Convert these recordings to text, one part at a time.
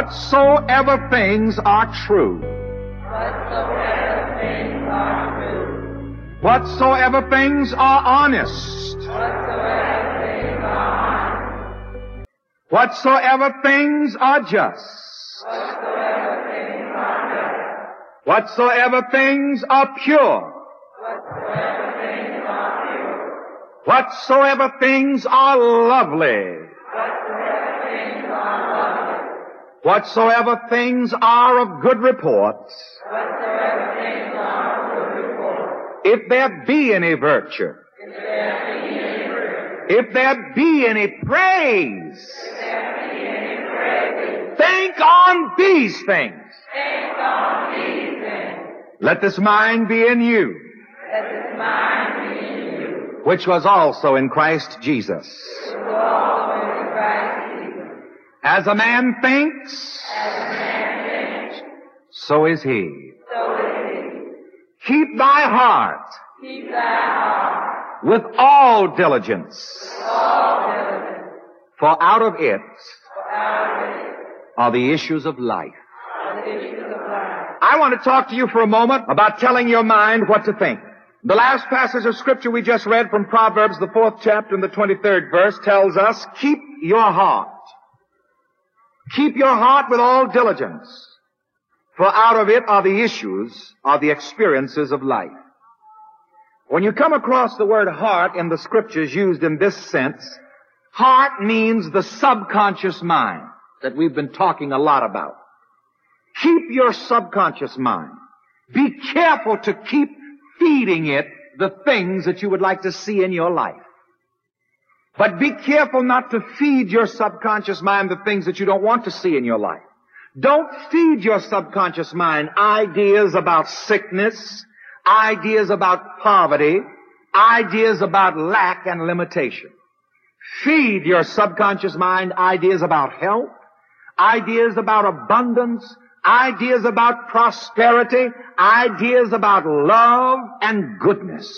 Whatsoever things are true. Whatsoever things are true. Whatsoever things are honest. Whatsoever things are honest. Whatsoever things are just. Whatsoever things are just. Whatsoever things are pure. Whatsoever things are pure. Whatsoever things are lovely. Whatsoever things are of good report. Whatsoever things are of good report. If there be any virtue. If there be any virtue. If there be any praise. If there be any praise. Think on these things. Think on these things. Let this mind be in you, Let this mind be in you. which was also in Christ Jesus. Who also in Christ Jesus. As a man thinks, so is he. Keep thy heart with all diligence, for out of it for out of it are the issues of life. are the issues of life. I want to talk to you for a moment about telling your mind what to think. The last passage of scripture we just read from Proverbs, the fourth chapter and the 23rd verse tells us, keep your heart. Keep your heart with all diligence, for out of it are the issues, are the experiences of life. When you come across the word heart in the scriptures used in this sense, heart means the subconscious mind that we've been talking a lot about. Keep your subconscious mind. Be careful to keep feeding it the things that you would like to see in your life. But be careful not to feed your subconscious mind the things that you don't want to see in your life. Don't feed your subconscious mind ideas about sickness, ideas about poverty, ideas about lack and limitation. Feed your subconscious mind ideas about health, ideas about abundance, ideas about prosperity, ideas about love and goodness.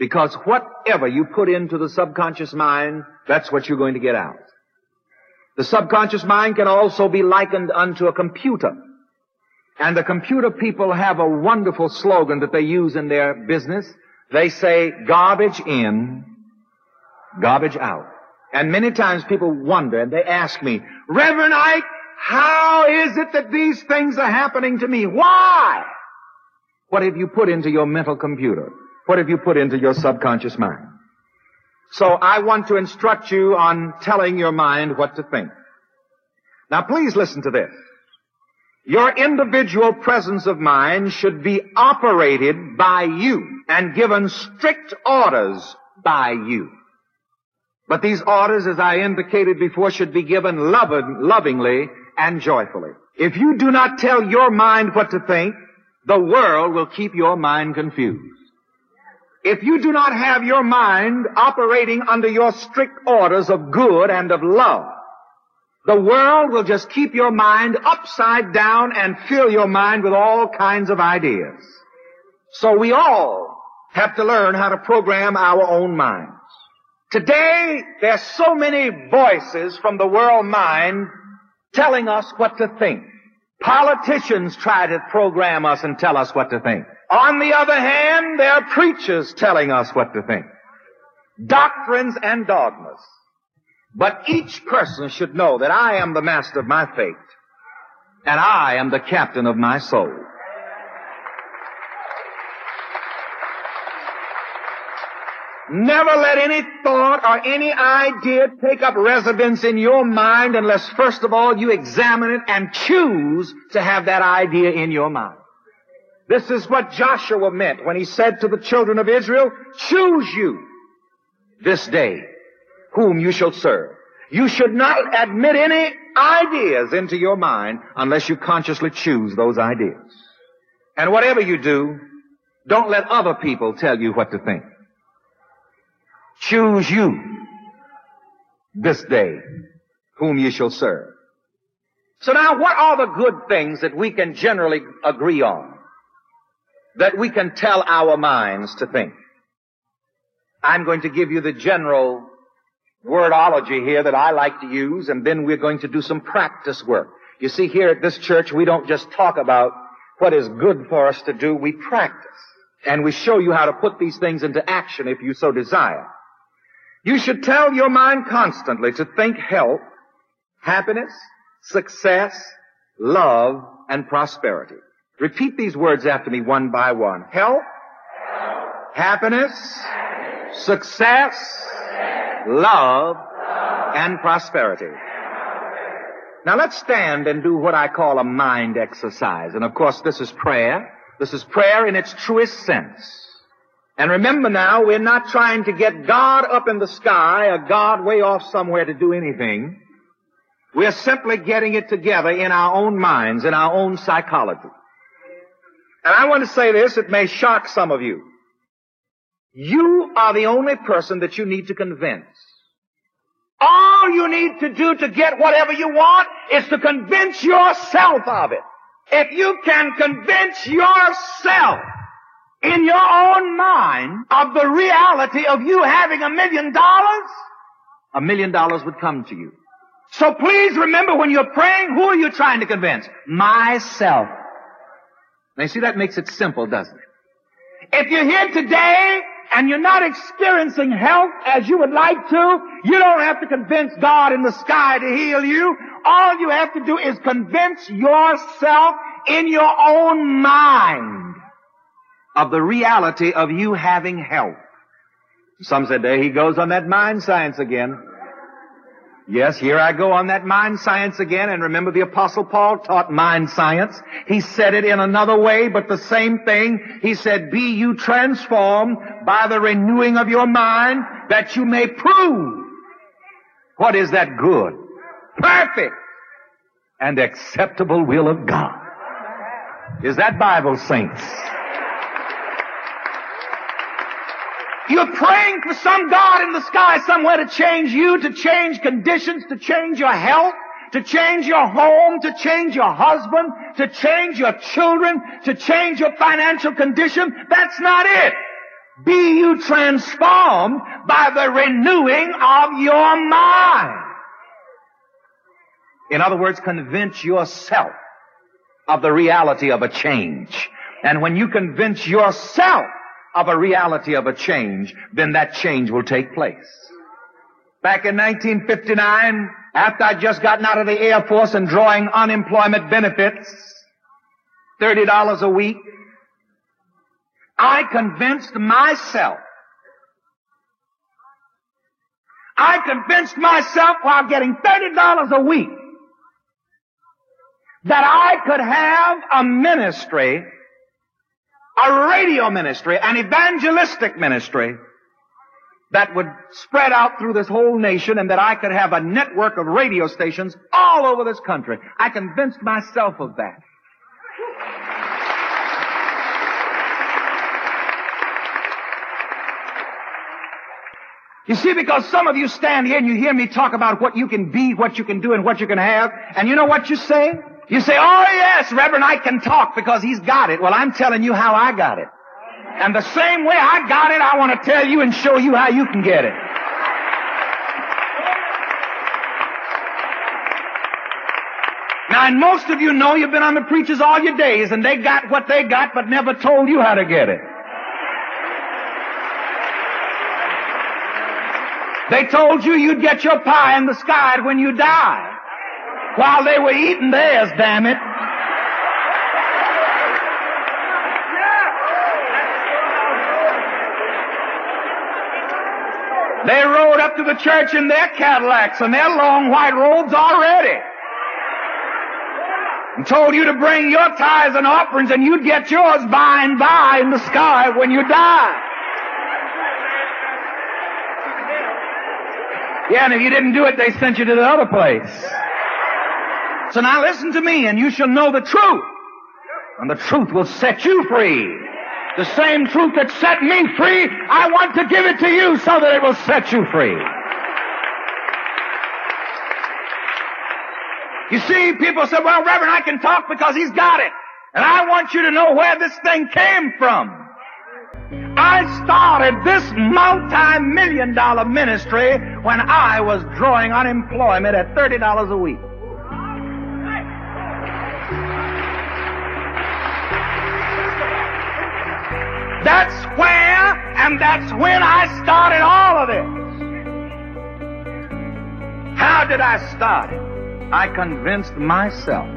Because whatever you put into the subconscious mind, that's what you're going to get out. The subconscious mind can also be likened unto a computer. And the computer people have a wonderful slogan that they use in their business. They say, garbage in, garbage out. And many times people wonder and they ask me, Reverend Ike, how is it that these things are happening to me? Why? What have you put into your mental computer? What have you put into your subconscious mind? So I want to instruct you on telling your mind what to think. Now please listen to this. Your individual presence of mind should be operated by you and given strict orders by you. But these orders, as I indicated before, should be given loving, lovingly and joyfully. If you do not tell your mind what to think, the world will keep your mind confused. If you do not have your mind operating under your strict orders of good and of love, the world will just keep your mind upside down and fill your mind with all kinds of ideas. So we all have to learn how to program our own minds. Today, there's so many voices from the world mind telling us what to think. Politicians try to program us and tell us what to think. On the other hand, there are preachers telling us what to think. Doctrines and dogmas. But each person should know that I am the master of my fate. And I am the captain of my soul. Never let any thought or any idea take up residence in your mind unless first of all you examine it and choose to have that idea in your mind. This is what Joshua meant when he said to the children of Israel, choose you this day whom you shall serve. You should not admit any ideas into your mind unless you consciously choose those ideas. And whatever you do, don't let other people tell you what to think. Choose you this day whom you shall serve. So now what are the good things that we can generally agree on? That we can tell our minds to think? I'm going to give you the general wordology here that I like to use, and then we're going to do some practice work. You see, here at this church, we don't just talk about what is good for us to do, we practice. And we show you how to put these things into action if you so desire. You should tell your mind constantly to think health, happiness, success, love, and prosperity. Repeat these words after me one by one. Health, happiness, success, love, and prosperity. Now let's stand and do what I call a mind exercise. And of course this is prayer. This is prayer in its truest sense. And remember now, we're not trying to get God up in the sky or God way off somewhere to do anything. We're simply getting it together in our own minds, in our own psychology. And I want to say this, it may shock some of you. You are the only person that you need to convince. All you need to do to get whatever you want is to convince yourself of it. If you can convince yourself in your own mind of the reality of you having a million dollars, a million dollars would come to you. So please remember when you're praying, who are you trying to convince? Myself. Now you see that makes it simple, doesn't it? If you're here today and you're not experiencing health as you would like to, you don't have to convince God in the sky to heal you. All you have to do is convince yourself in your own mind of the reality of you having health. Some said, there he goes on that mind science again. Yes, here I go on that mind science again. And remember the apostle Paul taught mind science. He said it in another way, but the same thing. He said, be you transformed by the renewing of your mind that you may prove what is that good, perfect, and acceptable will of God. Is that Bible saints? You're praying for some God in the sky somewhere to change you, to change conditions, to change your health, to change your home, to change your husband, to change your children, to change your financial condition. That's not it. Be you transformed by the renewing of your mind. In other words, convince yourself of the reality of a change. And when you convince yourself of a reality of a change, then that change will take place. Back in 1959, after I'd just gotten out of the Air Force and drawing unemployment benefits, $30 a week, I convinced myself I convinced myself while getting $30 a week that I could have a ministry a radio ministry, an evangelistic ministry that would spread out through this whole nation and that I could have a network of radio stations all over this country. I convinced myself of that. You see, because some of you stand here and you hear me talk about what you can be, what you can do, and what you can have, and you know what you say? You say, oh yes, Reverend, I can talk because he's got it. Well, I'm telling you how I got it. And the same way I got it, I want to tell you and show you how you can get it. Now, and most of you know you've been on the preachers all your days and they got what they got but never told you how to get it. They told you you'd get your pie in the sky when you die while they were eating theirs, damn it. They rode up to the church in their Cadillacs and their long white robes already. And told you to bring your tithes and offerings and you'd get yours by and by in the sky when you die. Yeah, and if you didn't do it, they sent you to the other place. So now listen to me and you shall know the truth. And the truth will set you free. The same truth that set me free, I want to give it to you so that it will set you free. You see, people say, well, Reverend, I can talk because he's got it. And I want you to know where this thing came from. I started this multi-million dollar ministry when I was drawing unemployment at $30 a week. That's where and that's when I started all of this. How did I start it? I convinced myself